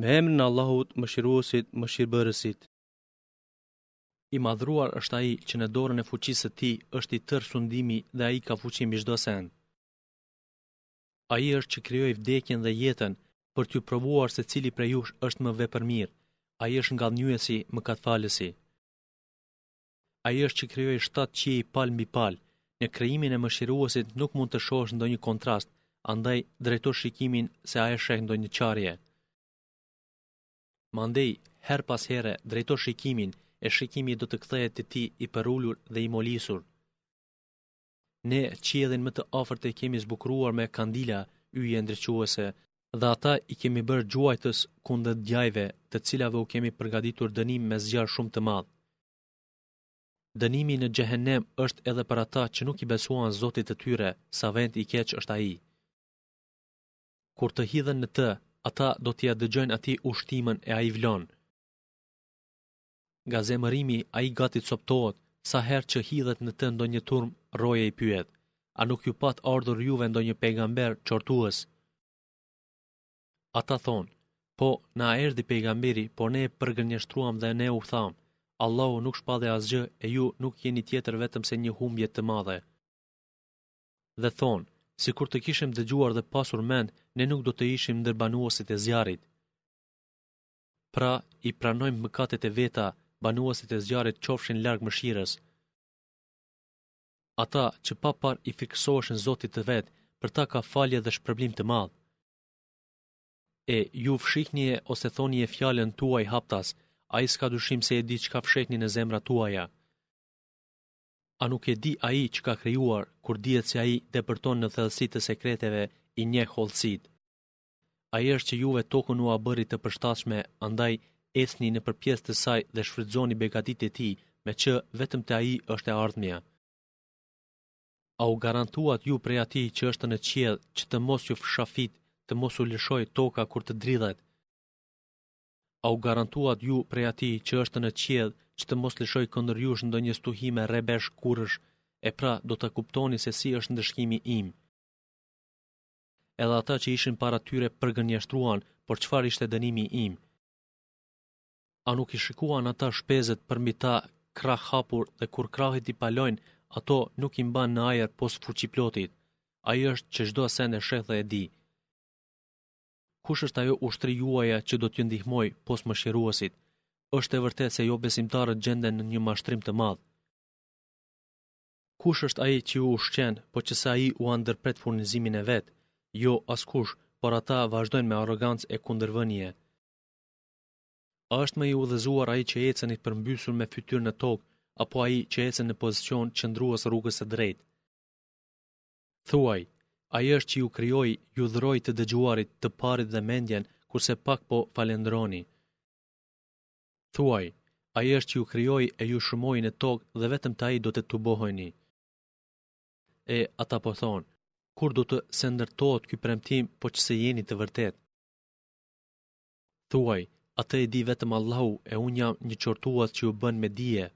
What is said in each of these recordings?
Me emrin e Allahut, Mëshiruesit, Mëshirbërësit. I madhruar është Ai që në dorën e fuqisë së Tij është i tërë sundimi dhe Ai ka fuqi mbi çdo send. Ai është që krijoi vdekjen dhe jetën për t'ju provuar se cili prej jush është më vepërmirë. Ai është ngadhënjyesi, mëkatfalësi. Ai është që krijoi shtatë qiej palë mbi palë. Në krijimin e mëshiruesit nuk mund të shohësh ndonjë kontrast, andaj drejto shikimin se a e sheh ndonjë çarje. Mandej, herë pas here, drejto shikimin, e shikimi do të kthehet te ti i përulur dhe i molisur. Ne qiellin më të afërt e kemi zbukuruar me kandila yje ndriçuese dhe ata i kemi bërë gjuajtës kundër djajve, të cilave u kemi përgatitur dënim me zjarr shumë të madh. Dënimi në xhehenem është edhe për ata që nuk i besuan Zotit të tyre, sa vend i keq është ai. Kur të hidhen në të, ata do t'ia dëgjojnë atij ushtimën e ai vlon. Nga zemërimi, ai gati copëtohet, sa herë që hidhet në të ndonjë turmë, roja i pyet, A nuk ju pat ardhur juve ndonjë pejgamber, qortues? Ata thonë, Po, na erdhi pejgamberi, por ne e përgënjeshtruam dhe ne u thamë, Allahu nuk shpalli asgjë e ju nuk jeni tjetër vetëm se në një humbje të madhe. Dhe thonë, sikur të kishim dëgjuar dhe pasur mend, ne nuk do të ishim ndër banuesit e zjarrit. Pra, i pranojnë mëkatet e veta, banuesit e zjarrit qofshin larg mëshirës. Ata, që pa parë i frikësoheshin Zotit të vet, për ta ka falje dhe shpërblim të madh. E, ju fshiheni ose thojeni fjalën tuaj haptas, Ai s'ka dyshim se e di çka fshehni në zemrat tuaja. A nuk e di Ai që ka krijuar, kur dihet se Ai depërton në thellësi të sekreteve, i njeh hollësitë. Ai është që juve tokën ua bëri të përshtatshme, andaj, ecni nëpër pjesë të saj dhe shfrytëzoni begatitë e tij, meqë, vetëm te ai është e ardhmja. A u garantuat ju prej atij që është në qiell, që të mos ju shafitë, të mos u lëshojë toka kur të dridhet? A u garantuat ju prej atij që është në qiell, që të mos lëshojë kundër jush ndonjë stuhi me rrebesh gurësh, e pra do ta kuptoni se si është ndëshkimi im. Edhe ata që ishin para tyre përgënjeshtruan, por çfarë ishte dënimi im? A nuk i shikuan ata shpezët përmbi ta krahëhapur dhe kur krahët i palojnë, ato nuk i mban në ajër pos fuqiplotit. Ai është që çdo send e sheh dhe e di. Kush është ajo ushtri juaja që do t'ju ndihmojë pos mëshiruesit? Është e vërtetë se jobesimtarët gjenden në një mashtrim të madh. Kush është ai që ju ushqen, po qe se ai ua ndërpret furnizimin e vet? Jo, askush, por ata vazhdojnë me arrogancë e kundërvënie. A është më i udhëzuar ai që ecën i përmbysur me fytyrë në tokë, apo ai që ecën në pozicion qëndrues rrugës së drejtë? Thuaj, ai është që ju krijoi, ju dhuroi të dëgjuarit, të parit dhe mendjen, kurse pak po falënderoni. Thuaj, Ai është që ju krijoi e ju shumoi në tokë dhe vetëm te Ai do të tuboheni. E, ata po thonë, kur do të sendërtohet ky premtim, po qe se jeni të vërtetë. Thuaj, atë e di vetëm Allahu e unë jam një qortues që ju bëj me dije.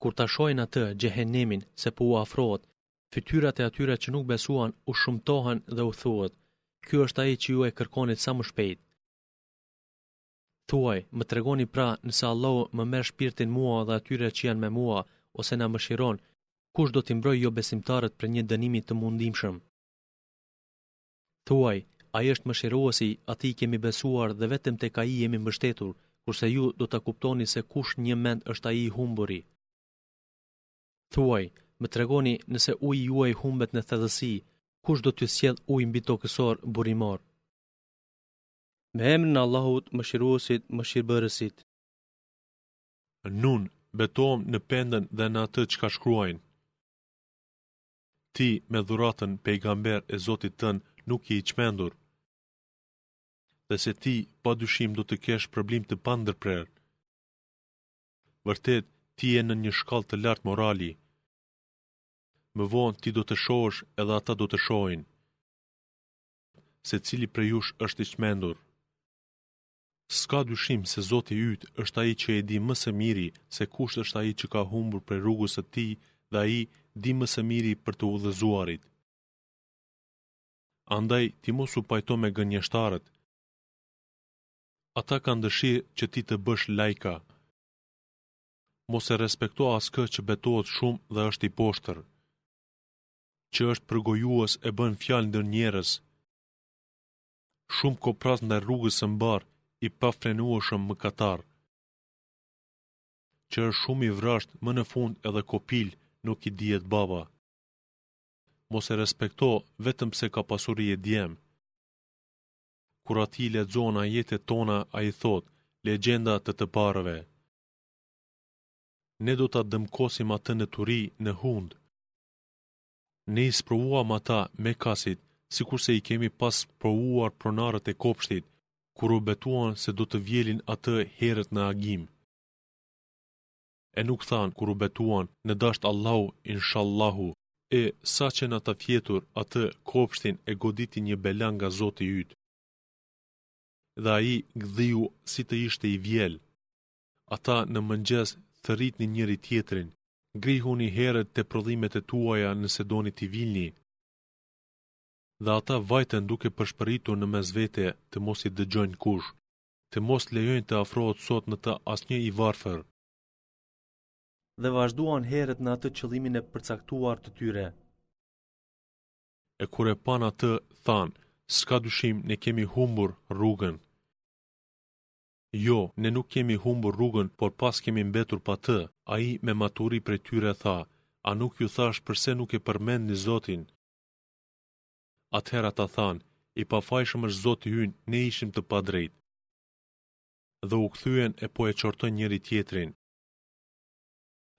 Kur ta shohin atë xhehenemin se po u afrohet, fytyrat e atyre që nuk besuan u shëmtohen dhe u thuhet: Ky është ai që ju e kërkonit sa më shpejt. Thuaj, më tregoni pra, nëse Allahu më merr shpirtin mua dhe atyre që janë me mua, ose na mëshiron, kush do t'i mbrojë jobesimtarët prej një dënimi të mundimshëm? Thuaj, Ai është Mëshiruesi, Atij i kemi besuar dhe vetëm tek Ai jemi mbështetur, kurse ju do ta kuptoni se kush njëmend është ai i humburi. Thuaj, Më tregoni, nëse uji juaj humbet në thellësi, kush do t'ju sjellë ujë mbitokësor, burimor? Me emrin e Allahut, Mëshiruesit, Mëshirëbërësit. Nun, betohem në pendën dhe në atë çka shkruajnë. Ti me dhuratën pejgamber e Zotit tënd nuk je i çmendur. Dhe se ti pa dyshim do të kesh shpërblim të pandërprerë. Vërtet, ti je në një shkallë të lartë morali. Më vonë ti do të shohësh edhe ata do të shohin. se cili prej jush është i çmendur. S'ka dyshim se Zoti yt është ai që e di më së miri se kush është ai që ka humbur prej rrugës së tij dhe ai di më së miri për të udhëzuarit. Andaj ti mos u pajto me gënjeshtarët. Ata kanë dëshirë që ti të bësh lajka. Mos e respekto askënd që betohet shumë dhe është i poshtër. që është përgojues e ban fjalë ndër njerëz. Shumë koprrac ndaj rrugës së mbarë, i pafrenueshëm mëkatar. Që është shumë i vrazhdë, më në fund edhe kopil, nuk i dihet baba. Mos e respekto vetëm pse ka pasuri e djem. Kur atij i lexohen ajetet tona, ai thotë, legjenda të të parëve. Ne do ta damkosim atë në turi, në hundë. Ne i sprovuam ata mekasit, sikurse i kemi pas sprovuar pronarët e kopshtit, kur u betuan se do të vjelin atë herët në agim. E nuk thanë kur u betuan, në dashtë Allahu, inshallahu. E, sa qenë ata fjetur, atë, kopshtin, e goditi një bela nga Zoti yt. Dhe ai, gdhiu, si të ishte i vjelë. Ata në mëngjes thërritnin njëri tjetrin, ngrihuni herët te prodhimet e tuaja nëse doni t'i vilni. Dhe ata vajten duke pëshpëritur në mes vete të mos i dëgjojnë kush, të mos lejojnë të afrohet sot në të asnjë i varfër. Dhe vazhduan herët në atë qëllimin e përcaktuar të tyre. E kur e panë atë, thanë, S'ka dyshim ne kemi humbur rrugën. Jo, ne nuk kemi humbur rrugën, por paskemi mbetur pa të. Ai më i maturi prej tyre tha, A nuk ju thashë përse nuk e përmendni Zotin? Atëherë ata thanë, I pafajshëm është Zoti ynë, ne ishim të padrejtë. Dhe u kthyen e po e qortojnë njëri-tjetrin.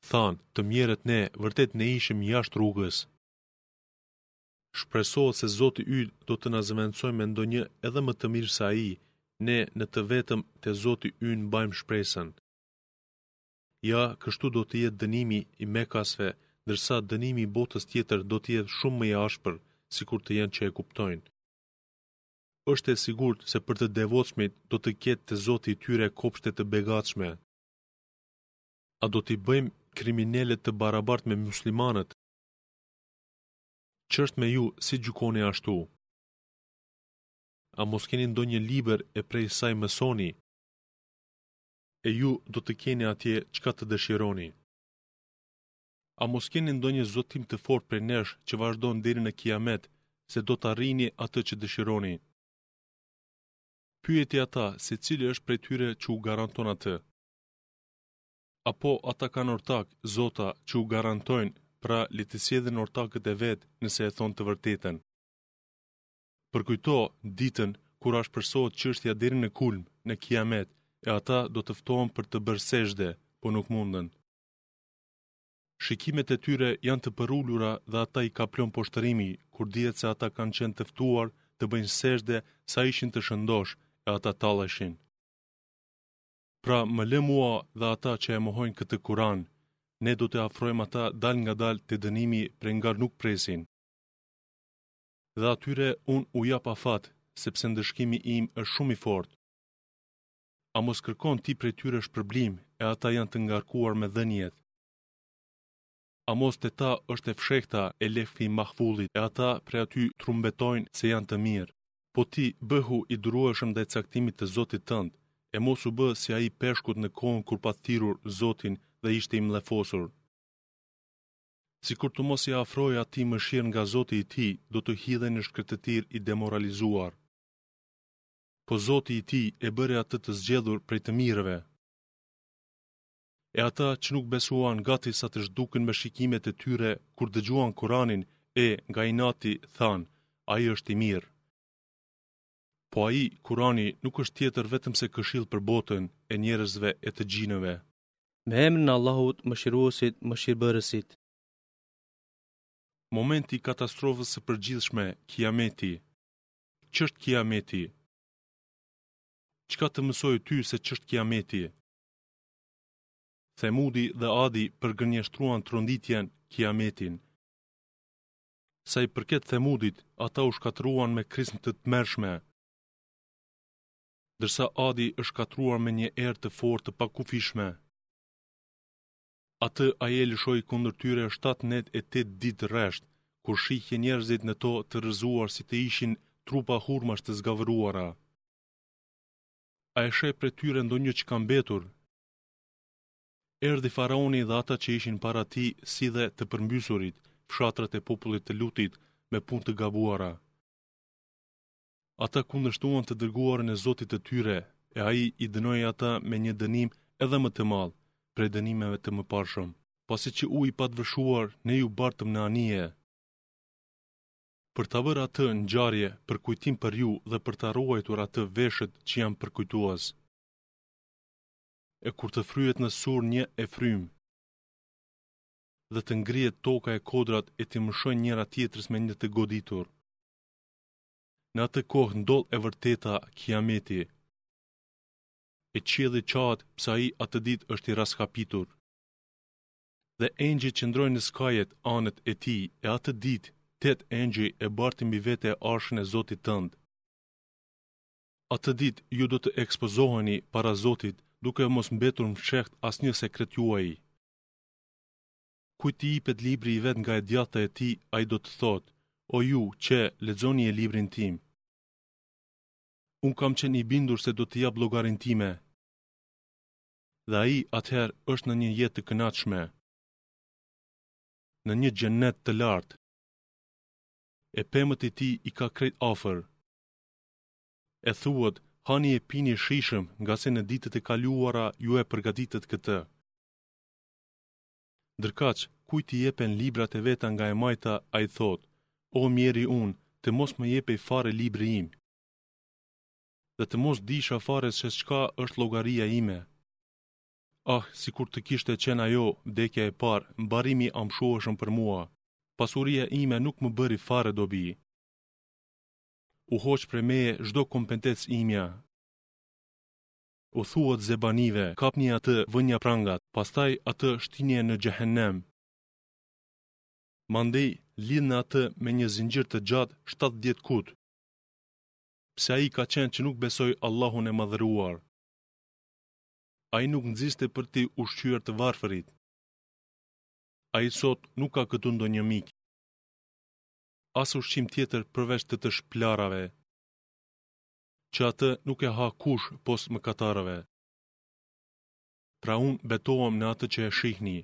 Thanë, Të mjerët ne, vërtet ne ishim jashtë rrugës. Shpresohet se Zoti ynë do të na zëvendësojë me ndonjë edhe më të mirë se ai, ne në të vetëm te Zoti ynë mbajmë shpresën. Ja, kështu do të jetë dënimi i Mekasve, ndërsa dënimi i botës tjetër do të jetë shumë më i ashpër, sikur të jenë që e kuptojnë. Është e sigurt se për të devotshmit do të ketë te Zoti i tyre kopshte të begatshme. A do t'i bëjmë kriminelët të barabartë me muslimanët? Ç'është me ju, si gjykoni ashtu? A mos keni ndonjë libër e prej saj mësoni? E ju do të keni atje çka të dëshironi. A mos keni ndonjë zotim të fortë prej nesh që vazhdon deri në Kijamet, se do të arrini atë që dëshironi? Pyeti ata se cili është prej tyre që u garanton atë. Apo ata kanë ortakë, zota, që u garantojnë, pra le të sjellin ortakët e vet, nëse e thonë të vërtetën. Përkujto, ditën, kur ashpërsohet çështja deri në kulm, në Kijamet, e ata do të ftohen për të bërë sexhde, po nuk munden. Shikimet e tyre janë të përulura dhe ata i kaplon poshtërimi, kur dihet se ata kanë qenë të ftuar të bëjnë sexhde sa ishin të shëndoshë, e ata talleshin. Pra më le mua dhe ata që e mohojnë këtë Kur'an, ne do të afrojmë ata dalëngadalë te dënimi prej nga nuk presin. Dhe atyre Unë u jap afat, sepse ndëshkimi Im është shumë i fortë. A mos kërkon ti prej tyre shpërblim, e ata janë të ngarkuar me dhënie. A mos te ta është e fshehta e Lehvi Mahfudhit e ata prej aty trumbetojnë se janë të mirë. Po ti bëhu i durueshëm ndaj caktimit të Zotit tënd, e mos u bë si ai i peshkut në kohën kur pat thirrur Zotin dhe ishte i mllefosur. Sikur të mos i afrohej atij mëshirë nga Zoti i tij, do të hidhej në shkretëtirë i demoralizuar. Po Zoti i tij e bëri atë të zgjedhur prej të mirëve. E ata që nuk besuan gati sa të zhduken me shikimet e tyre kur dëgjuan Kur'anin e, nga inati, thanë, Ai është i marrë. Po ai, Kur'ani, nuk është tjetër vetëm se këshillë për botën, e njerëzve e të xhinëve. Me emrin e Allahut, Mëshiruesit, Mëshirbërësit. Momenti i katastrofës së përgjithshme, Kijameti. Ç'është Kijameti? Çka të mësojë ty se ç'është Kijameti? Themudi dhe Adi përgënjeshtruan tronditjen, Kiametin. Sa i përket Themudit, ata u shkatërruan me krizmë të tmerrshme, ndërsa Adi është shkatërruar me një erë të fortë të pakufishme. Atë ai e lëshoi kundër tyre shtatë net e tetë ditë rresht, kur shihje njerëzit në to të rrëzuar si të ishin trupa hurmash të zgavëruara. A e sheh prej tyre ndonjë që ka mbetur? Erdhi faraoni dhe ata që ishin para tij, si dhe, të përmbysurit, fshatrat e popullit të Lutit, me punë të gabuara. Ata kundërshtuan të dërguarin e Zotit të tyre, e Ai i dënoi ata me një dënim edhe më të madh, prej dënimeve të mëparshëm. Pasi që uji pat vërshuar, Ne ju bartëm në anije. Për ta bërë atë ngjarje përkujtim për ju dhe për ta ruajtur atë veshët që janë përkujtues. E kur të fryhet në sur një e fryrë. Dhe të ngrihet toka e kodrat e t'i mëshojnë njëra tjetrës me një të goditur. Në atë kohë ndodh e vërteta Kiameti. E qielli çahet pse ai atë ditë është i raskapitur. Dhe engjëjt qëndrojnë në skajet, anët, e tij, e atë ditë, tetë engjëj e bartin mbi vete Arshën e Zotit tënd. Atë ditë ju do të ekspozoheni para Zotit, duke mos mbetur në fshehtë asnjë sekret juaji. Kujt t'i jipet libri i vet nga e djathta e tij, ai do të thotë, O ju, qe, lexoni e librin tim. Unë kam qenë i bindur se do të jap llogarinë time. Dhe ai atëherë është në një jetë të kënaqshme, në një xhennet të lartë. E pemët e tij i ka krejt afër. U thuhet, Hani e pini shijshëm, ngase në ditët e kaluara ju e përgatitët këtë. Ndërkaq, kujt i jepen librat e veta nga e majta, ai thotë, O mjeri unë, të mos më jepej fare libri im. dhe të mos dijsha fare se çka është llogaria ime. Ah, sikur të kishte qenë ajo, vdekja e parë, mbarim i amshueshëm për mua. Pasuria ime nuk më bëri fare dobi. U hoq prej meje çdo kompetencë imja. U thuhet zebanive, kapni atë, vënia prangat, pastaj atë shtinie në xhehennem. Mandej, lidhne atë me një zinxhir të gjatë shtatëdhjetë kut. Pse ai ka qenë që nuk besoi Allahun e Madhëruar? Ai nuk nxiste për t'i ushqyer të varfërit. Ai sot nuk ka këtu ndonjë mik. As ushqim tjetër përveç të të shplarave. Që atë nuk e ha kush pos mëkatarëve. Pra unë betohem në atë që e shihni.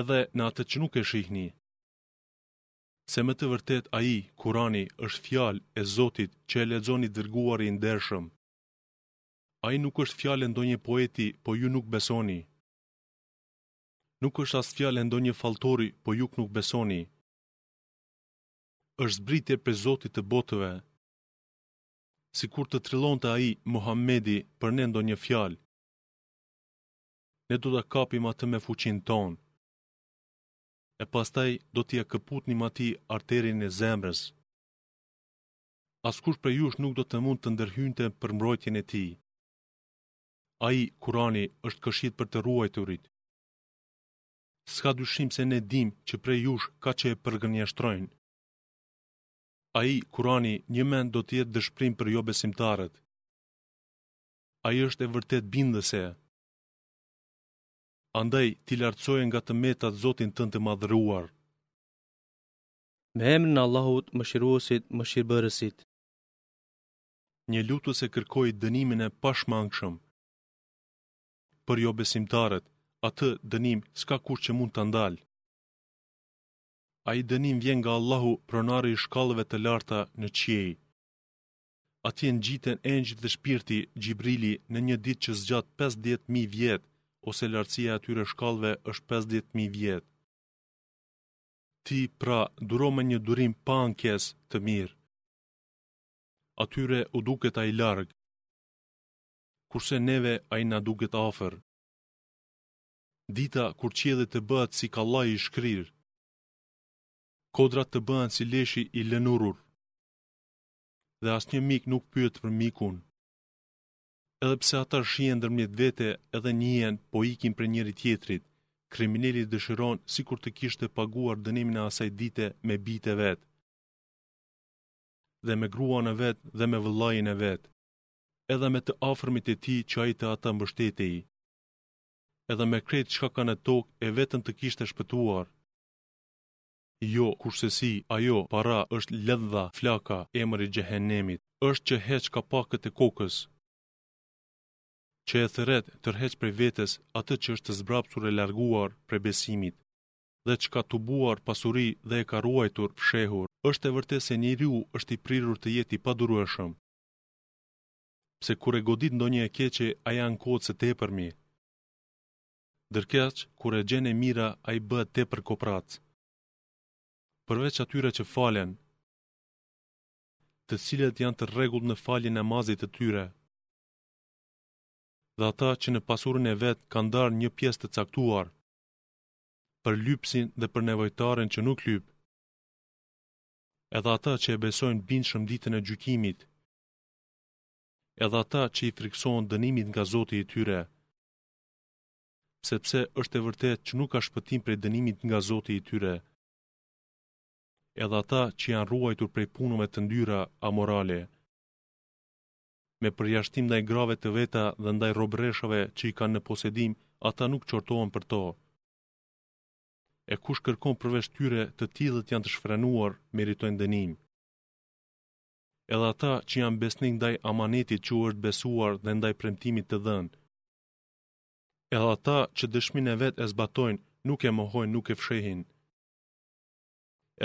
Edhe në atë që nuk e shihni. Se me të vërtetë ai, Kurani, është Fjalë e Zotit që e lexon i Dërguari i Ndershëm. Ai nuk është fjalë e ndonjë poeti, po ju nuk besoni. Nuk është as fjalë e ndonjë falltori, po ju nuk besoni. Është zbritje prej Zotit të botëve. Sikur të trillonte ai, Muhammedi, për ne ndonjë fjalë. Ne do ta kapim atë me fuqinë tonë. E pastaj do t'ia këputnim atij arterien e zemrës. Askush prej jush nuk do të mund të ndërhynte për mbrojtjen e tij. Ai, Kurani, është këshillë për të ruajturit. S'ka dyshim se ne dimë që prej jush ka që e përgënjeshtrojnë. Ai, Kurani, njëmend do të jetë dëshpërim për jobesimtarët. Ai është e vërtetë bindëse. Andaj, ti lartësoje nga të metat Zotin tënd të Madhëruar. Me emrin e Allahut, Mëshiruesit, Mëshirbërësit. Një lutës e kërkoi dënimin e pashmangshëm për jobesimtarët, atë dënim s'ka kush që mund ta ndalë. Ai dënim vjen nga Allahu, Pronari i shkallëve të larta në qiej. Atje ngjiten engjëjt dhe shpirti, Xhibrili, në një ditë që zgjat pesëdhjetë mijë vjet, ose lartësia e atyre shkallëve është pesëdhjetë mijë vjet. Ti, pra, duro me një durim pa ankesë, të mirë. Atyre u duket ai larg. Kurse neve ai na duket afër. Dita kur qielli të bëhet si kallaj i shkrirë. Kodrat të bëhen si leshi i lënurur. dhe asnjë mik nuk pyet për mikun. Edhe pse ata shihen ndërmjet vete edhe njihen, po ikin prej njëri tjetrit. Krimineli dëshiron sikur të kishte paguar dënimin e asaj dite me bijtë e vet dhe me gruan e vet dhe me vëllain e vet. Edhe me të afërmit e tij që ai te ata mbështetej. Edhe me krejt çka ka në tokë e vetëm të kishte shpëtuar. Jo, kurrsesi, ajo, pra, është Ledha, flaka, emër i Xhehenemit. Është që heq kapakët e kokës. Që e thërret, tërheq prej vetes, atë që është zbrapsur e larguar, prej besimit. Dhe që ka tubuar, pasuri, dhe e ka ruajtur, fshehur. Është e vërtetë se njeriu është i prirur të jetë i padurueshëm. Pse kur e godit ndonjë e keqe, ai ankohet së tepërmi. Ndërkaq, kur e gjen e mira, ai bëhet tepër koprrac. Përveç atyre që falen, të cilët janë të rregullt në faljen e namazit të tyre, dhe ata që në pasurinë e vet kanë ndarë një pjesë të caktuar për lypësin dhe për nevojtarin që nuk lyp, edhe ata që e besojnë bindshëm ditën e gjykimit, edhe ata që i frikësohen dënimit nga Zoti i tyre. Sepse është e vërtetë që nuk ka shpëtim prej dënimit nga Zoti i tyre. Edhe ata që janë ruajtur prej punëve të ndyra amorale, me përjashtim ndaj grave të veta dhe ndaj robëreshave që i kanë në posedim, ata nuk qortohen për to. E kush kërkon përveç tyre, të tillët janë të shfrenuar, meritojnë dënim. Edhe ata që janë besnikë ndaj amanetit që u është besuar dhe ndaj premtimit të dhënë, Edhe ata që dëshminë e vet e zbatojnë, nuk e mohojnë, nuk e fshehin.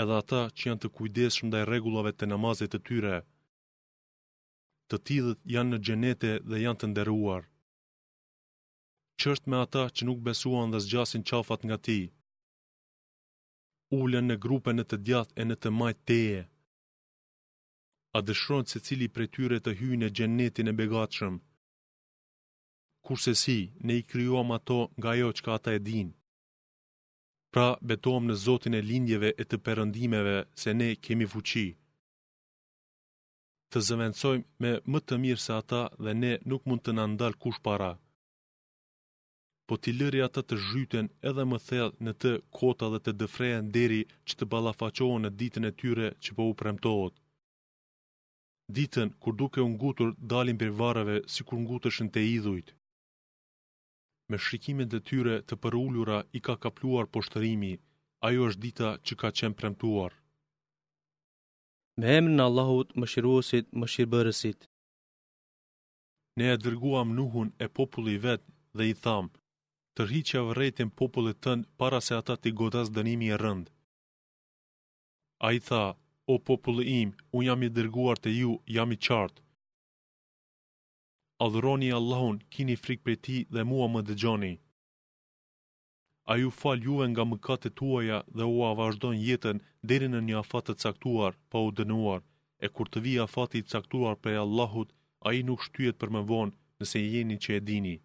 Edhe ata që janë të kujdesshëm ndaj rregullave të namazit të tyre. Të tillët janë në xhenete dhe janë të nderuar. Ç'është me ata që nuk besuan dhe zgjasin qafat nga ti? Ulen në grupe në të djathtë e në të majtë teje. A dëshiron secili prej tyre të hyjë në xhenetin e begatshëm? Kurrsesi, ne i krijuam ata nga ajo çka ata e dinë. Pra, betohem në Zotin e lindjeve e të perëndimeve se ne kemi fuqi. Të zëvendësojmë me më të mirë se ata dhe ne nuk mund të na ndalë kush para. Po ti lëri ata të zhyten edhe më thellë në të kota dhe të dëfrehen deri që të ballafaqohen në ditën e tyre që po u premtohet. Ditën, kur duke u ngutur, dalin prej varreve sikur nguteshin te idhujt. Me shikimet e tyre të përulura i ka kapluar poshtërimi, ajo është dita që ka qenë premtuar. Me emrin e Allahut, Mëshiruesit, Mëshirbërësit. Ne e dërguam Nuhun te populli i vet dhe i thamë, Tërhiqja vërejtjen popullit tënd para se ata t'i godasë dënimi i rëndë. Ai tha, O populli im, unë jam i dërguar te ju, jam i qartë. Adhuroni Allahun, kini frikë prej Tij dhe mua më dëgjoni. Ai ju fal juve nga mëkatet tuaja dhe ua vazhdon jetën deri në një afat të caktuar, pa u dënuar. E kur të vijë afati i caktuar prej Allahut, Ai nuk shtyhet për më vonë, nëse jeni që e dini.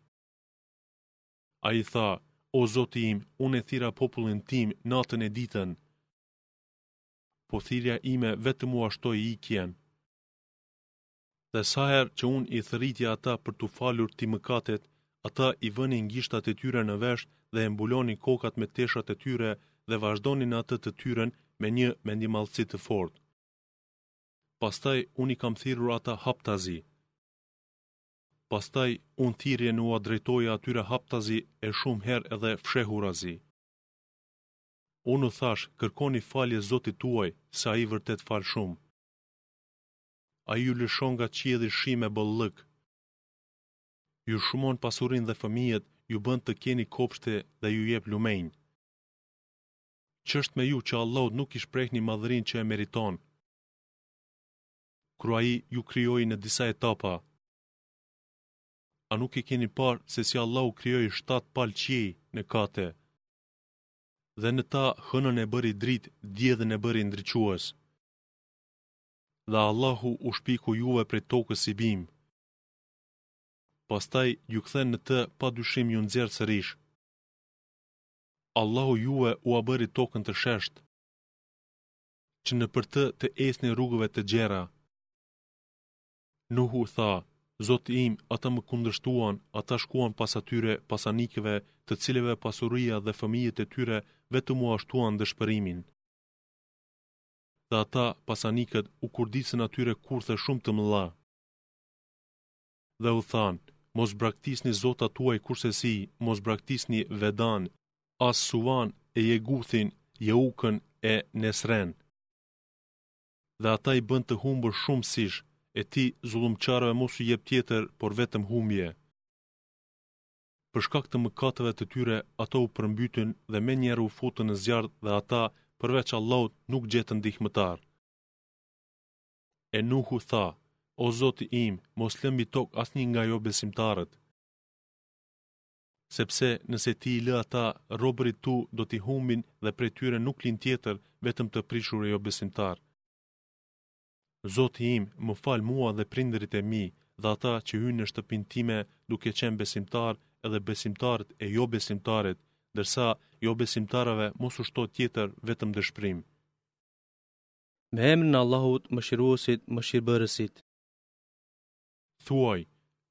Ai tha, O Zoti im, unë e thirra popullin tim natën e ditën. Po thirrja ime vetëm ua shtoi ikjen. Dhe sa herë që unë i thërritja ata për t'u falur ti mëkatet, ata i vënin gishtat e tyre në vesh dhe i mbulonin kokat me teshat e tyre dhe vazhdonin në atë të tyren me një mendjemadhësi të fortë. Pastaj unë i kam thirrur ata haptazi. Pastaj, unë thirrjen ua drejtoja atyre haptazi e shumë herë edhe fshehurazi. Unë u thashë, kërkoni falje Zotit tuaj, se Ai vërtet fal shumë. Ai ju lëshon nga qielli shi me bollëk. Ju shumon pasurinë dhe fëmijët, ju bën të keni kopshte dhe ju jep lumenj. Ç'është me ju që Allahut nuk i shprehni madhërinë që e meriton? Kur Ai ju krijoi në disa etapa. A nuk e keni parë se si Allahu krijoi shtatë palë qiej në kate? Dhe në ta hënën e bëri dritë, diellin e bëri ndriçues. Dhe Allahu u shpiku juve prej tokës si bimë. Pastaj ju kthen në të pa dyshim ju nxjerr sërish. Allahu juve ua bëri tokën të sheshtë. që nëpër të të ecni rrugëve të gjera. Nuhu tha, Zoti im, ata më kundërshtuan, ata shkuan pas atyre pasanikëve, të cilëve pasuria dhe fëmijët e tyre vetëm ua shtuan dëshpërimin. Dhe ata, pasanikët, u kurdisën atyre kurthe shumë të mëdha. dhe u thanë, Mos braktisni zotat tuaj kursesi, mos braktisni Vedan, as Suan e Jeguthin, Jeukën e Nesren. Dhe ata i bënë të humbur shumë sish, e ti, zullumqarëve mos u jep tjetër, por vetëm humbje. Për shkak të mëkateve të tyre, ata u përmbytën dhe menjëherë u futën në zjarr dhe ata, përveç Allahut, nuk gjetën ndihmëtar. E Nuhu tha, O Zoti im, mos lë mbi tokë asnjë nga jobesimtarët. Sepse, nëse Ti i lë ata, robërit Tu do t'i humbin dhe prej tyre nuk lind tjetër, vetëm të prishur e jobesimtar. Zoti im, më fal mua dhe prindërit e mi, dhe ata që hynë në shtëpinë time duke qenë besimtarë edhe besimtarët e jobesimtarit, ndërsa jobesimtarëve mos u shto tjetër vetëm dëshpërim. Me emrin e Allahut, Mëshiruesit, Mëshirëbërësit. Thuaj,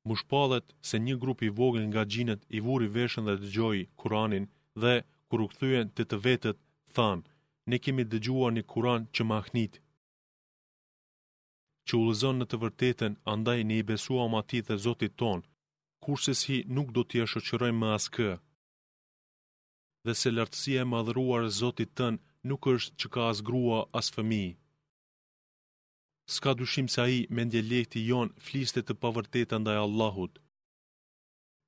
Më shpallet se një grup i vogël nga xhinët i vuri veshën dhe dëgjoi Kur'anin dhe, kur u kthyen te të vetët, thanë, Ne kemi dëgjuar një Kur'an që mahnit, që udhëzon në të vërtetën, andaj ne i besuam atij dhe Zotit tonë, kursesi nuk do t'ia shoqërojmë më askë. dhe se lartësia e madhëruar e Zotit tonë nuk është që ka as grua as fëmijë. S'ka dyshim se ai, mendjelehti jonë, fliste të pavërteta ndaj Allahut.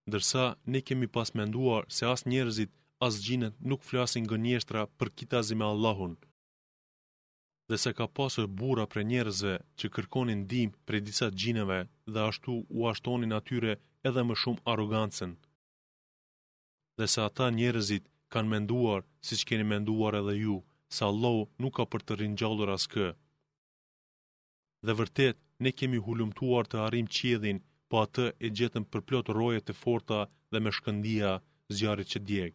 Ndërsa, ne kemi pas menduar se as njerëzit, as xhinët nuk flasin gënjeshtra përkitazi me Allahun. Dhe se ka pasur burra prej njerëzve që kërkonin ndihmë prej disa xhinëve dhe ashtu ua shtonin atyre edhe më shumë arrogancën. dhe se ata njerëzit kanë menduar siç keni menduar edhe ju, se Allahu nuk ka për të ringjallur askë. Dhe vërtet, ne kemi hulumtuar të arrijmë qiellin, po atë e gjetëm përplot roje të forta dhe me shkëndija zjarri që djeg.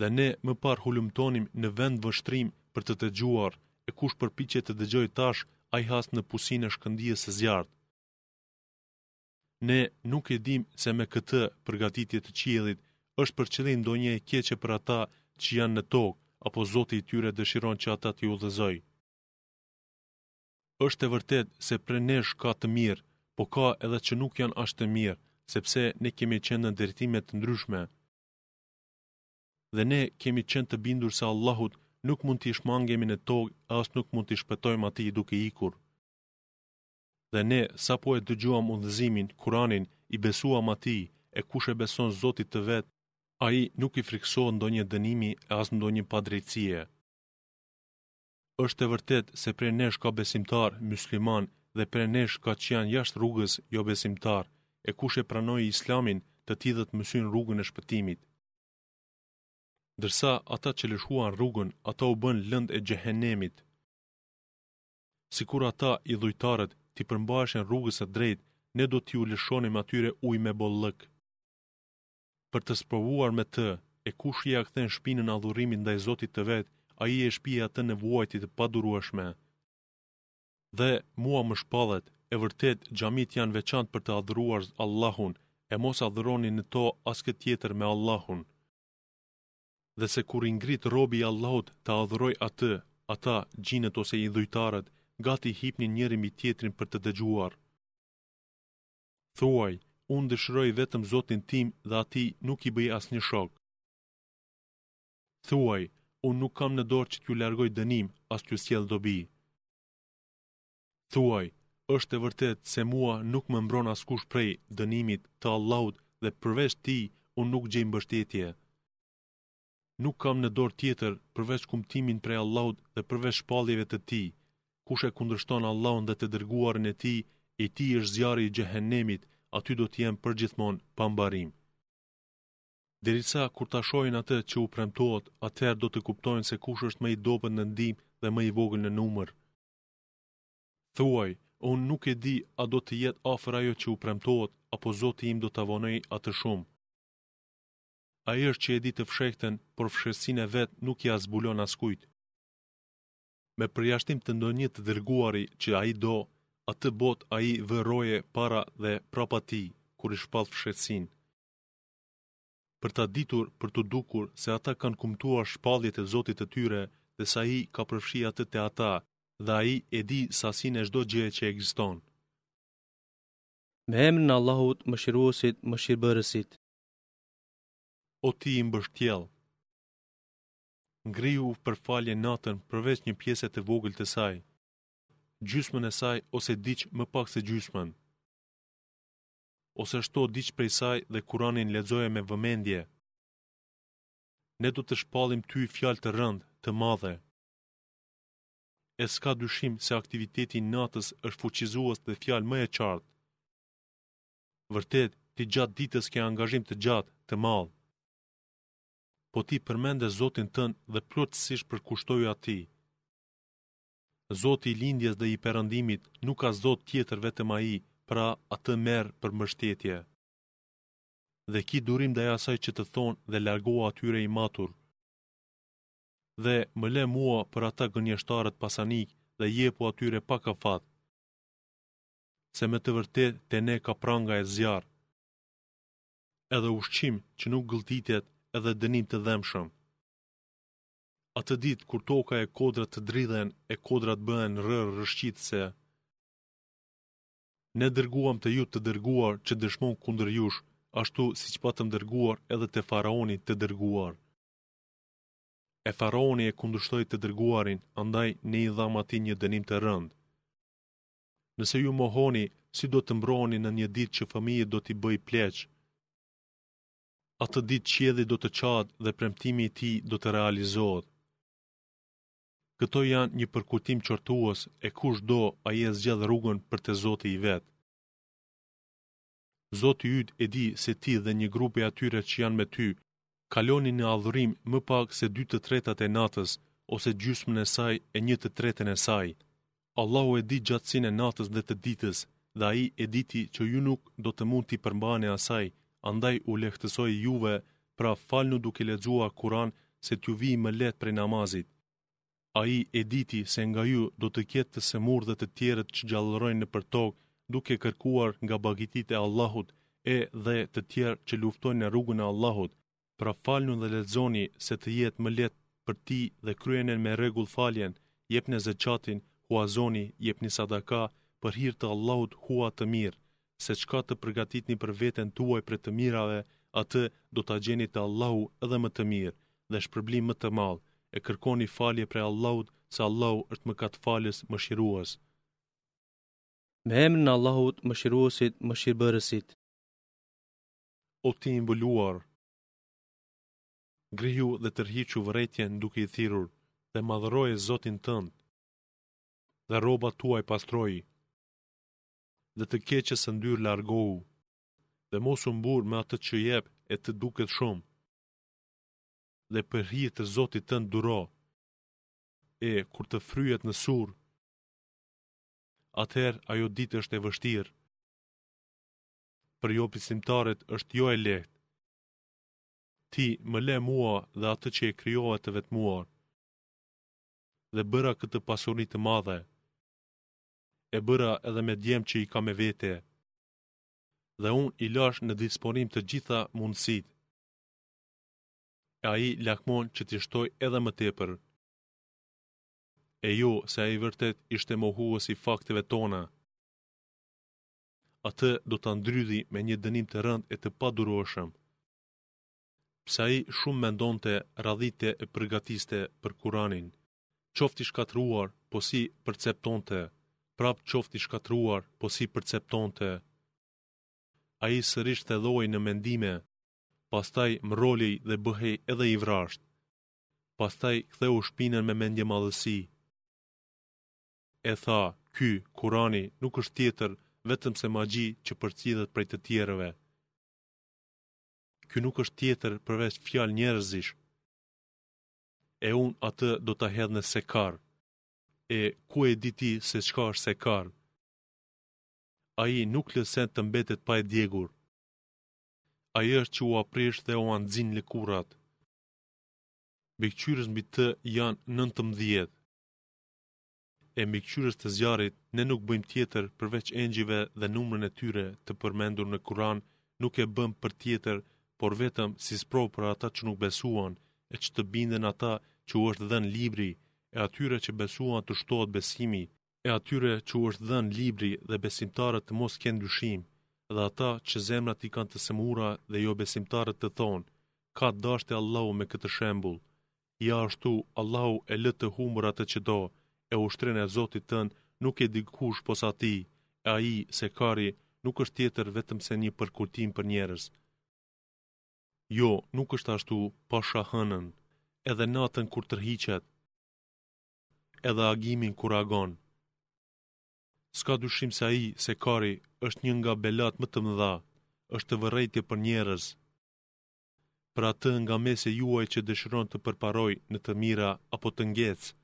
Dhe ne më parë hulumtonim në vendvështrim për të dëgjuar, e kush përpiqet të dëgjojë tash, ai has në pusinë e shkëndijës së zjarrtë. Ne nuk e dimë se me këtë përgatitje të qiellit është për qëllim ndonjë e keqe për ata që janë në tokë, apo Zoti i tyre dëshiron që ata t'i udhëzojë. Është e vërtetë se prej nesh ka të mirë, po ka edhe që nuk janë aq të mirë, sepse ne kemi qenë në drejtime të ndryshme. Dhe ne kemi qenë të bindur se Allahut nuk mund t'i shmangemi në tokë e as nuk mund t'i shpëtojmë atij duke ikur. Dhe ne, sapo e dëgjuam Udhëzimin, Kuranin, i besuam atij, e kush e beson Zotit të vet, ai nuk i frikësohet ndonjë dënimi e as ndonjë padrejtësie. Është e vërtetë se prej nesh ka besimtarë, myslimanë, dhe prej nesh ka që janë jashtë rrugës, jobesimtarë, e kush e pranoi Islamin, të tillët mësynë rrugën e shpëtimit. Ndërsa, ata që lëshuan rrugën, ata u bënë lëndë e Xhehenemit. Sikur ata, idhujtarët, t'i përmbaheshin rrugës së drejtë, Ne do t'iu lëshonim atyre ujë me bollëk, për të sprovuar me të, e kush ia kthen shpinën adhurimit ndaj Zotit të vet, ai e shpie atë në vuajtje të padurueshme. Dhe, mua më shpallet, e vërtetë, xhamitë janë veçantë për të adhuruar Allahun, e mos adhuroni në to askë tjetër me Allahun. dhe se kur i ngrit robi i Allahut ta adhurojë Atë, ata, xhinët ose idhujtarët, gati hipnin njëri mbi tjetrin për të dëgjuar. Thuaj, Unë dëshiroj vetëm Zotin tim dhe Atij nuk i bëj asnjë shok. Thuaj, Unë nuk kam në dorë që t'ju largoj dënim, as t'ju sjell dobi. Thuaj, Është e vërtetë se mua nuk më mbron askush prej, dënimit, të Allahut dhe përveç Tij unë nuk gjej mbështetje. Nuk kam në dorë tjetër përveç kumtimin prej Allahut dhe përveç shpalljeve të Tij. Kush e kundërshton Allahun dhe të Dërguarin e Tij, i tij është zjarri i Xhehennemit, aty do të jenë përgjithmonë pa mbarim. Derisa kur ta shohin atë që u premtohet, atëherë do të kuptojnë se kush është më i dobët në ndihmë dhe më i vogël në numër. Thuaj, unë nuk e di a do të jetë afër ajo që u premtohet apo Zoti im do ta vonojë atë shumë. Ai është që e di të fshehtën, por fshehtësinë e vet nuk ia zbulon askujt. Me përjashtim të ndonjë të dërguari që ai do, atëbotë ai vë roje para dhe prapa tij, kur i shpall fshehtësinë. për ta ditur për t'u dukur se ata kanë kumtuar shpalljet e Zotit të tyre dhe se Ai ka përfshi atë te ata dhe Ai e di sasinë e çdo gjëje që ekziston. Me emrin e Allahut, Mëshiruesit, Mëshirbërësit. O ti i mbështjellë! Ngrihu për falje natën përveç një pjese të vogël të saj, gjysmën e saj ose diç më pak se gjysmën. ose shto diç prej saj dhe Kuranin lexoje me vëmendje. Ne do të shpallim ty fjalë të rëndë, të madhe. E s'ka dyshim se aktiviteti i natës është fuqizues dhe fjalë më e qartë. Vërtet, ti gjatë ditës ke angazhim të gjatë, të madh. Po ti përmende Zotin tënd dhe plotësisht përkushtoju atij. Zoti i lindjes dhe i perëndimit nuk ka zot tjetër vetëm ai pra atë merr për mbështetje dhe ki durim ndaj asaj që të thonë dhe largohu atyre i matur dhe më le mua për ata gënjeshtarët pasanikë dhe jepu atyre pak afat se me të vërtetë te ne ka pranga e zjarr edhe ushqim që nuk gëlltitet edhe dënim të dhembshëm. Atë ditë kur toka e kodrat të dridhen e kodrat bëhen rërë rrëshqitëse, Ne dërguam te ju të dërguar që dëshmon kundër jush, ashtu siç patëm dërguar edhe te faraoni të dërguar. E faraoni e kundërshtoi të dërguarin, andaj ne i dhamë atij një dënim të rëndë. Nëse ju mohoni, si do të mbroheni në një ditë që fëmijët do t'i bëjë pleq? Atë ditë qielli do të çahet dhe premtimi i tij do të realizohet. Këto janë një përkujtim qortues e kush do ai e zgjedh rrugën për te Zoti i vet. Zoti yt e di se ti dhe një grup i atyre që janë me ty kaloni në adhurim më pak se dy të tretat e natës ose gjysmën e saj e një të tretën e saj. Allahu e di gjatësinë e natës dhe të ditës dhe Ai e diti që ju nuk do të mund t'i përmbaheni asaj, andaj u lehtësoi juve, pra falnu duke lexuar Kur'an sa t'ju vijë më lehtë prej namazit. Ai e diti se nga ju do të ketë të sëmurë dhe të tjerët që gjallërojnë nëpër tokë duke kërkuar nga begatitë e Allahut edhe të tjerë që luftojnë në rrugën e Allahut, pra falnu dhe lexoni sa të jetë më lehtë prej tij dhe kryene me rregull faljen, jepeni zeqatin, huazoni, jepni sadaka, për hir të Allahut hua të mirë, se çka të përgatitni për veten tuaj prej të mirave, atë do ta gjeni te Allahu edhe më të mirë, dhe shpërblim më të madh, e kërkoni falje prej Allahut, se Allahu është mëkatfalës, mëshirues. Me emrin e Allahut, Mëshiruesit, Mëshirbërësit. o ti i mbuluar! Ngrihu dhe tërhiqu vërejtjen duke i thirrur dhe madhëroje Zotin tënd, dhe rrobat tuaj pastroji, dhe të keqes së ndyrë largohu, dhe mos u mburr me atë që jep e të duket shumë, dhe për hir të Zotit tënd duro, e kur të fryhet në Sur, atëherë ajo ditë është e vështirë. Për jobesimtarët është jo e lehtë. Ti më le mua dhe atë që e krijova të vetmuar. Dhe bëra këtë pasuri të madhe. E bëra edhe me djem që i ka me vete. Dhe unë i lash në disponim të gjitha mundësitë e ai lakmon që t'i shtoj edhe më tepër. E jo se ai vërtet ishte mohues i fakteve tona. atë do ta ndrydhi me një dënim të rëndë e të padurueshëm. Pse ai shumë mendonte, radhite e përgatiste për Kur'anin. Qoftë i shkatërruar, po si perceptonte, prap qoftë i shkatërruar, po si perceptonte. Ai sërish thellohej në mendime, pastaj mrolej dhe bëhej edhe i vrazhdë. Pastaj ktheu shpinën me mendjemadhësi. E tha, Ky, Kurani, nuk është tjetër, vetëm se magji që përcillet prej të tjerëve. Ky nuk është tjetër përveç fjalë njerëzish. E unë atë do ta hedh në sekar. E ku e di ti se çka është sekar? Ai nuk lë send të mbetet pa e djegur. Ai është që ua prish dhe ua nxin lëkurat. Mbikëqyrës mbi të janë 19. e mbikëqyrës të zjarrit, ne nuk bëmë tjetër përveç engjëjve dhe numrin e tyre të përmendur në Kur'an nuk e bëmë për tjetër, por vetëm si sprovë për ata që nuk besuan, e që të binden ata që u është dhënë libri, e atyre që besuan t'u shtohet besimi, e atyre që u është dhënë libri dhe besimtarët të mos kenë dyshim, dhe ata që zemrat i kanë të sëmura dhe jobesimtarët të thonë, çka deshi Allahu me këtë shembull. Ja ashtu, Allahu e lë të humbur atë që do, e ushtrinë e Zotit tënd nuk e di kush pos Atij, e Ai, Sekari, nuk është tjetër vetëm se një përkujtim për njerëz. Jo, nuk është ashtu, pasha hënën, edhe natën kur tërhiqet, edhe agimin kur agon. S'ka dyshim se ai, Sekari, është një nga belatë më të mëdha, është vërejtje për njerëz. Për atë nga mesi juaj që dëshiron të përparojë në të mira apo të ngecë,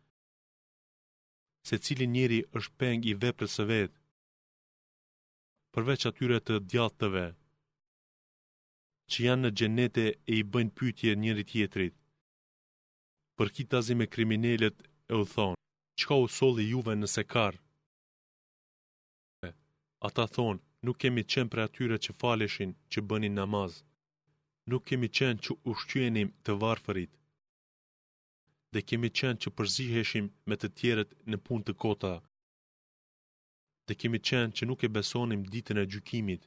secili njeri është peng i veprës së vet, përveç atyre të djathtëve, që janë në xhenete e i bëjnë pyetje njëri-tjetrit, përkitazi me kriminelët e u thonë, Çka u solli juve në Sekar? Ata thonë, nuk kemi qenë prej atyre që faleshin, që bënin namaz. Nuk kemi qenë që ushqyenim të varfërit. Dhe kemi qenë që përziheshim me të tjerët në punë të kota. Dhe kemi qenë që nuk e besonim ditën e gjykimit.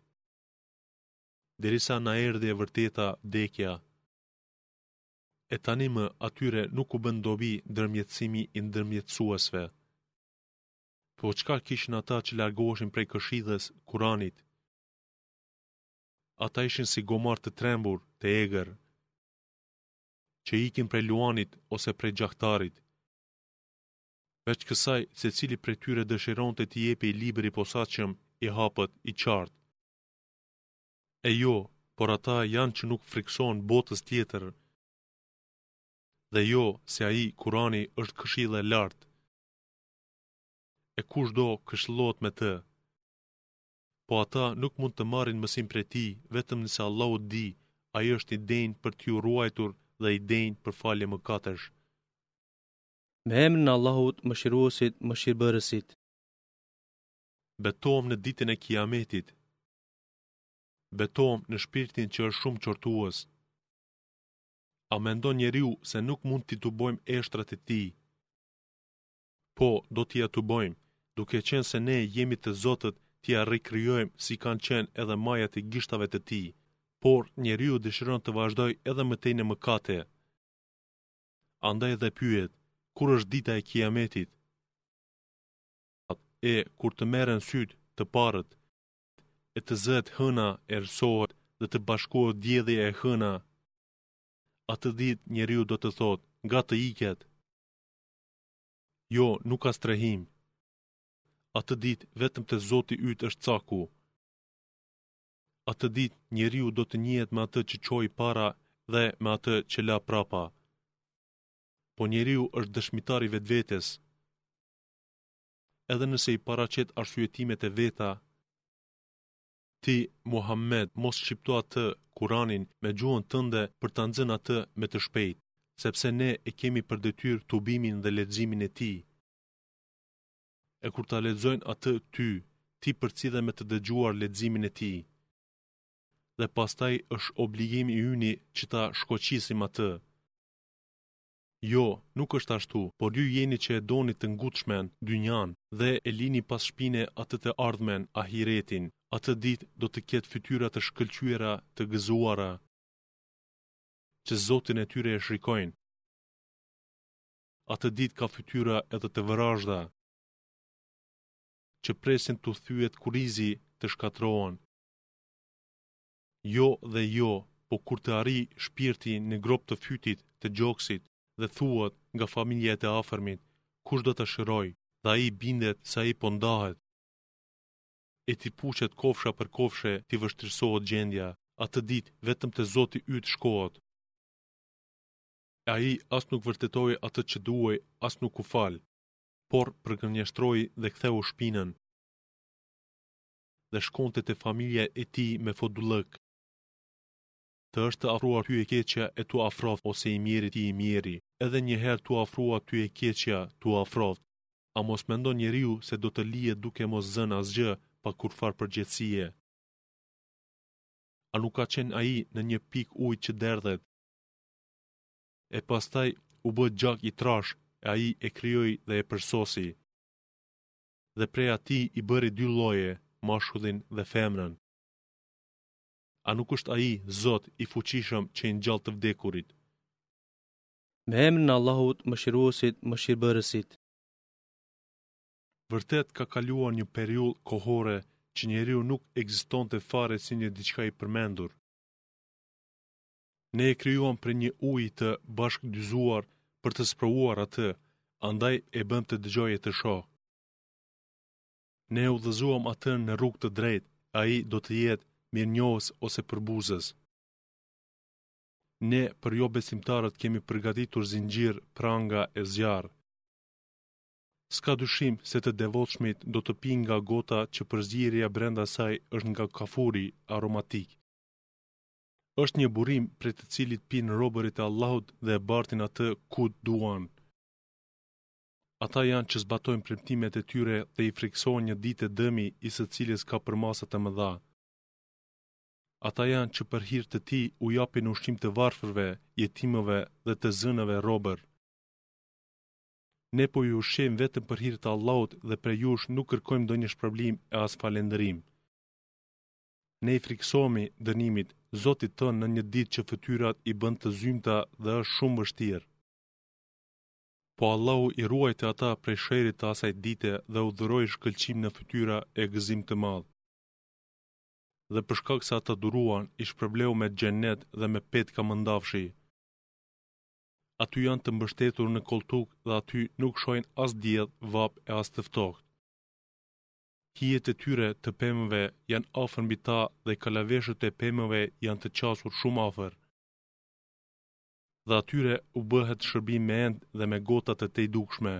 Derisa na erdhi e vërteta vdekja. E tani më atyre nuk u bën dobi ndërmjetësimi i ndërmjetësuesve. Po çka kishin ata që largoheshin prej këshillës, Kuranit? Ata ishin si gomarë të trembur, të egër, që ikin prej luanit ose prej gjahtarit. Veç kësaj, secili prej tyre dëshironte t'i jepej libër i posaçëm, i hapët, i qartë. E jo, por ata janë që nuk frikësohen botës tjetër. Dhe jo, se ai, Kurani, është këshillë e lartë. E kush do këshllohet me të? Po ata nuk mund të marrin mësim prej tij, vetëm nëse Allahu di, ai është i denjë për t'iu ruajtur dhe i denjë për falje mëkatesh. Me emrin e Allahut, Mëshiruesit, Mëshirbërësit. Betohem në ditën e Kiametit. Betohem në shpirtin që është shumë qortues. A mendon njeriu se nuk mund t'i tubojmë eshtrat e tij? Po, do t'ia tubojmë, duke qenë se ne jemi të zotët t'ia rikrijojmë si kanë qenë edhe majat e gishtave të tij. Por, njeriu dëshiron të vazhdojë edhe më tej në mëkate. Andaj dhe pyet, Kur është dita e Kijametit? E, kur të merren sytë, të parët, e të zëhet hëna, erësohet dhe të bashkohet dielli e hëna, atë ditë njeriu do të thotë, Nga të iket! Jo, nuk ka strehim. Atë ditë vetëm te Zoti yt është caku. Atë ditë njeriu do të njihet me atë që çoi para dhe me atë që la prapa. Po njeriu është dëshmitar i vetvetes. Edhe nëse i paraqet arsyetimet e veta, Ti, Muhammed, mos shqipto atë, Kur'anin, me gjuhën tënde për ta nxënë atë me të shpejtë, sepse ne e kemi për detyrë tubimin dhe leximin e tij. E kur ta lexojnë atë ty, ti përcille me të dëgjuar leximin e tij. Dhe pastaj është obligim i yni që ta shkoqisim atë. Jo, nuk është ashtu, por ju jeni që e doni të ngutshmen, dynjanë, dhe e lini pas shpine atë të ardhmen, ahiretin. Atë ditë do të ketë fytyra të shkëlqyera, të gëzuara. Që Zotin e tyre e shikojnë. Atë ditë ka fytyra edhe të vërazhda. Që presin t'u thyhet kurrizi, të shkatërrohen. Jo dhe jo, po kur të arrijë shpirti në gropë të fytit të gjoksit dhe thuhet nga familja e të afërmit, kush do ta shërojë, dhe ai bindet se ai po ndahet, e t'i puqet kofsha për kofshe t'i vështirësohet gjendja, atë ditë vetëm te Zoti yt shkohet. E ai as nuk vërtetoi atë që duhej, as nuk u fal, por përgënjeshtroi dhe ktheu shpinën. dhe shkonte te familja e tij me fodullëk. Të është afruar ty e keqja e t'u afroft ose i mjeri ti i mjeri, edhe një herë t'u afrua ty e keqja t'u afroft. A mos mendon njeriu se do të lihet duke mos zënë asgjë, pa kurrfarë përgjegjësie? A nuk ka qenë ai në një pikë uji që derdhet, e pastaj u bë gjak i trashë, e ai e krijoi dhe e përsosi. dhe prej atij i bëri dy lloje, mashkullin dhe femrën. A nuk është Ai, Zot, i Fuqishëm që i ngjall të vdekurit? Me emrin e Allahut, Mëshiruesit, Mëshirbërësit. Vërtet ka kaluar një periudhë kohore që njeriu nuk ekzistonte fare si një diçka i përmendur. Ne e krijuam prej një uji të bashkëdyzuar për të sprovuar atë, andaj e bëmë të dëgjojë e të shohë. Ne e udhëzuam atë në rrugë të drejtë, ai do të jetë mirënjohës ose përbuzës. Ne për jobesimtarët kemi përgatitur zinxhirë, pranga e zjarr. S'ka dyshim se të devotshmit do të pinë nga gota që përzierja brenda saj është nga kafuri aromatik. Është një burim prej të cilit pinë robërit e Allahut dhe e bartin atë ku duan. Ata janë që zbatojnë premtimet e tyre dhe i frikësohen një dite dëmi i së cilës ka përmasa të mëdha. Ata janë që për hir të tij u japin ushqim të varfërve, jetimëve dhe të zënëve robër. Ne po ju ushqejmë vetëm për hir të Allahut dhe prej jush nuk kërkojmë ndonjë shpërblim e as falënderim. Ne i frikësohemi dënimit të Zotit tonë në një ditë që fytyrat i bën të zymta dhe është shumë vështirë. Po Allahu i ruajti ata prej sherrit të asaj dite dhe u dhuroi shkëlqim në fytyra e gëzim të madh. Dhe për shkak se ata duruan, i shpërbleu me xhennet dhe me petka mëndafshi. Aty janë të mbështetur në kolltukë dhe aty nuk shohin as diell, vapë e as të ftohtë. Hijet e tyre të pemëve janë afër mbi ta dhe kalaveshët e pemëve janë të qasur shumë afër. Dhe atyre u bëhet shërbim me enë dhe me gota të tejdukshme.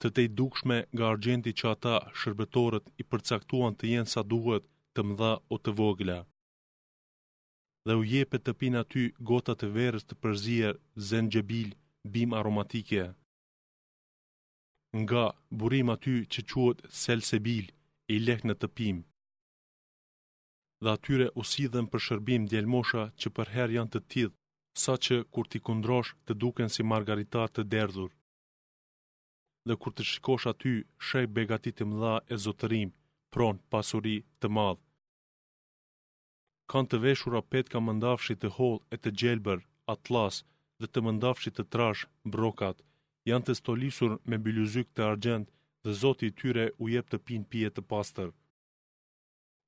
Të tejdukshme nga argjenti që ata, shërbëtorët, i përcaktuan të jenë sa duhet, të mëdha o të vogla. Dhe u jepet të pinë aty gota të verës të përzier, zenxhebil, bimë aromatike. Nga burim aty që quhet Selsebil i lehtë në të pirë. Dhe atyre u sillen për shërbim djelmosha që përherë janë të tillë, sa që kur t'i kundrosh të duken si margaritarë të derdhur. Dhe kur të shikosh aty, sheh begati të mëdha e zotërim, pronë, pasuri të madhe. Kanë të veshura petka mëndafshi të hollë e të gjelbër, atlas, dhe të mëndafshit të trashë, brokat. Janë të stolisur me bylyzykë të argjendtë dhe Zoti i tyre u jep të pinë pije të pastër.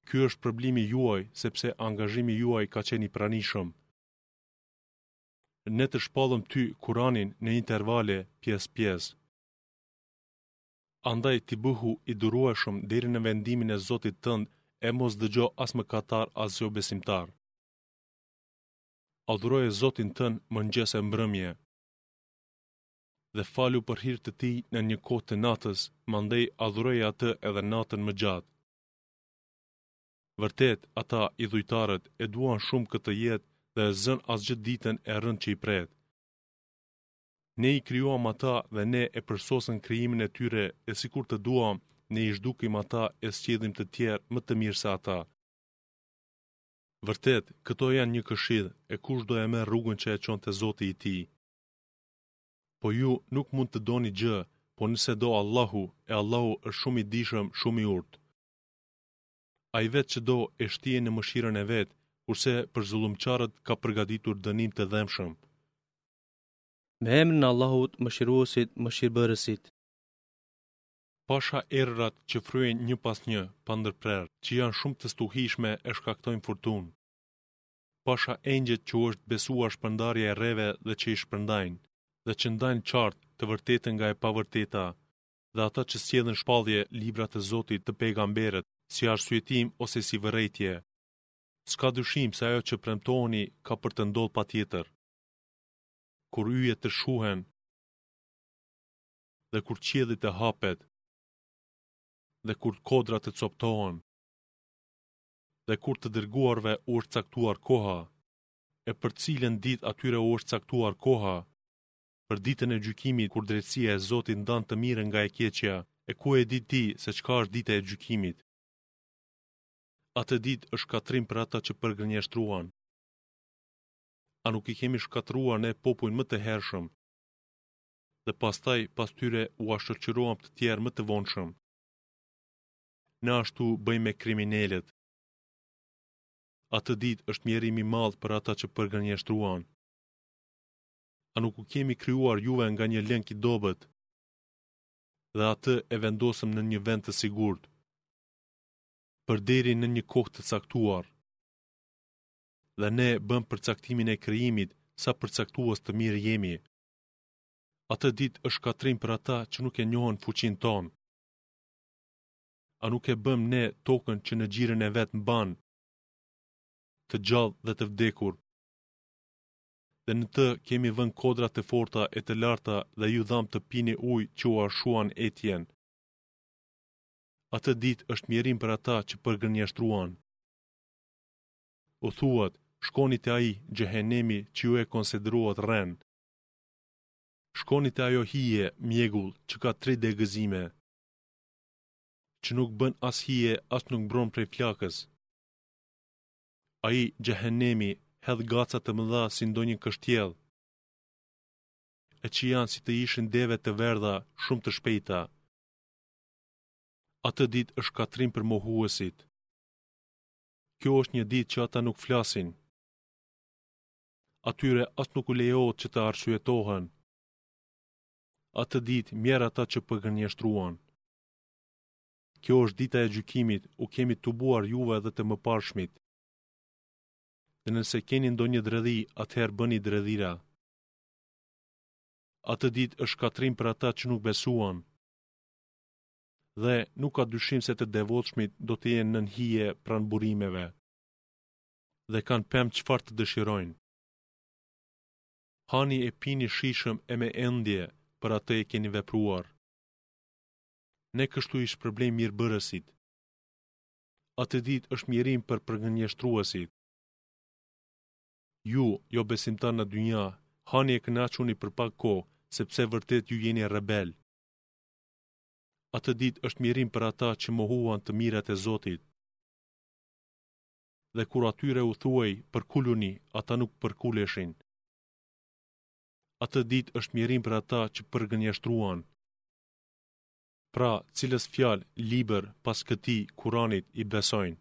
Ky është shpërblimi juaj, sepse angazhimi juaj ka qenë i pranishëm. Ne të shpallëm ty, Kuranin, në intervale, pjesë-pjesë. Andaj ti bëhu i durueshëm deri në vendimin e Zotit tënd e mos dëgjo as mëkatar as jobesimtar. Adhuroje Zotin tënd mëngjes e mbrëmje. Dhe falu për hir të Tij në një kohë të natës, mandej adhuroje Atë edhe natën më gjatë. Vërtet, ata, idhujtarët, e duan shumë këtë jetë dhe e zënë asgjë ditën e rëndë që i pret. Ne i krijuam ata dhe Ne e përsosëm krijimin e tyre e sikur të duam, Ne i zhdukim ata e sjellim të tjerë më të mirë se ata. Vërtet, këto janë një këshillë, e kush do e merr rrugën që e çon te Zoti i tij. Po ju nuk mund të doni gjë, pos nëse do Allahu, e Allahu është shumë i dijshëm, shumë i urtë. Ai vetë që do e shtije në mëshirën e Vet, kurse për zullumqarët ka përgatitur dënim të dhembshëm. Me emrin e Allahut, Mëshiruesit, Mëshirbërësit. Pasha erërat që fryejnë një pas një, pa ndërprerë, që janë shumë të stuhishme e shkaktojnë furtunë. Pasha engjëjt që u është besuar shpërndarja e reve dhe që i shpërndajnë, dhe që ndajnë qartë të vërtetën nga e pavërteta, dhe ata që sjellin shpallje libra të Zotit te pejgamberët si arsyetim ose si vërejtje. S'ka dyshim se ajo që premtoheni ka për të ndodhë patjetër. Kur yjet të shuhen Dhe kur qielli të hapet Dhe kur kodrat të copëtohen Dhe kur të dërguarve u është caktuar koha E për cilën ditë atyre u është caktuar koha Për ditën e gjykimit kur drejtësia e Zotit ndan të mirën nga e keqja E ku e di ti se çka është dita e gjykimit Atë ditë është shkatërrim për ata që përgënjeshtruan. a nuk i kemi shkatërruar ne popujt më të hershëm dhe pastaj pas tyre ua shoqëroam të tjerë më të vonshëm. Ne ashtu bëjmë me kriminelët. Atë ditë është mjerim i madh për ata që përgënjeshtruan. A nuk u kemi krijuar juve nga një lëng i dobët? Dhe atë e vendosëm në një vend të sigurt. Për deri në një kohë të caktuar. dhe ne bëmë përcaktimin e krijimit sa përcaktues të mirë jemi. Atë ditë është shkatërrim për ata që nuk e njohën fuqinë tonë. A nuk e bëmë ne tokën që në gjirin e vet mban të gjallë dhe të vdekur? Dhe në të kemi vënë kodra të forta e të larta dhe ju dhamë të pini ujë që ua shuan etjen. Atë ditë është mjerim për ata që përgënjeshtruan. U thuhet, Shkoni te ai, xhehenemi, që ju e konsideruat rrenë. Shkoni te ajo hije, mjegull, që ka tri degëzime. Që nuk bën as hije, as nuk mbron prej flakës. Ai, xhehenemi, hedh gaca të mëdha si ndonjë kështjellë. E që janë si të ishin deve të verdha, shumë të shpejta. Atë ditë është shkatërrim për mohuesit. Kjo është një ditë që ata nuk flasin. Atyre as nuk u lejohet që të arsyetohen. Atë ditë mjerë ata që përgënjeshtruan. Kjo është dita e gjykimit, u kemi tubuar juve dhe të mëparshmit. Dhe nëse keni ndonjë dredhi, atëherë bëni dredhira. Atë ditë është shkatërrim për ata që nuk besuan. Dhe nuk ka dyshim se të devotshmit do të jenë nën hije pranë burimeve dhe kanë pemë çfarë të dëshirojnë. Hani e pini shijshëm e me endje për atë e keni vepruar. Ne kështu i shpërblejmë mirëbërësit. Atë ditë është mjerim për përgënjeshtruesit. Ju, jobesimtarë në dynja, hani e kënaquni për pak kohë, sepse vërtet ju jeni rebelë. Atë ditë është mjerim për ata që mohuan të mirat e Zotit. Dhe kur atyre u thuhej, përkuluni, ata nuk përkuleshin. Atë ditë është mjerim për ata që përgënjeshtruan. Pra, cilës fjalë, libër, pas këtij, Kuranit, i besojnë.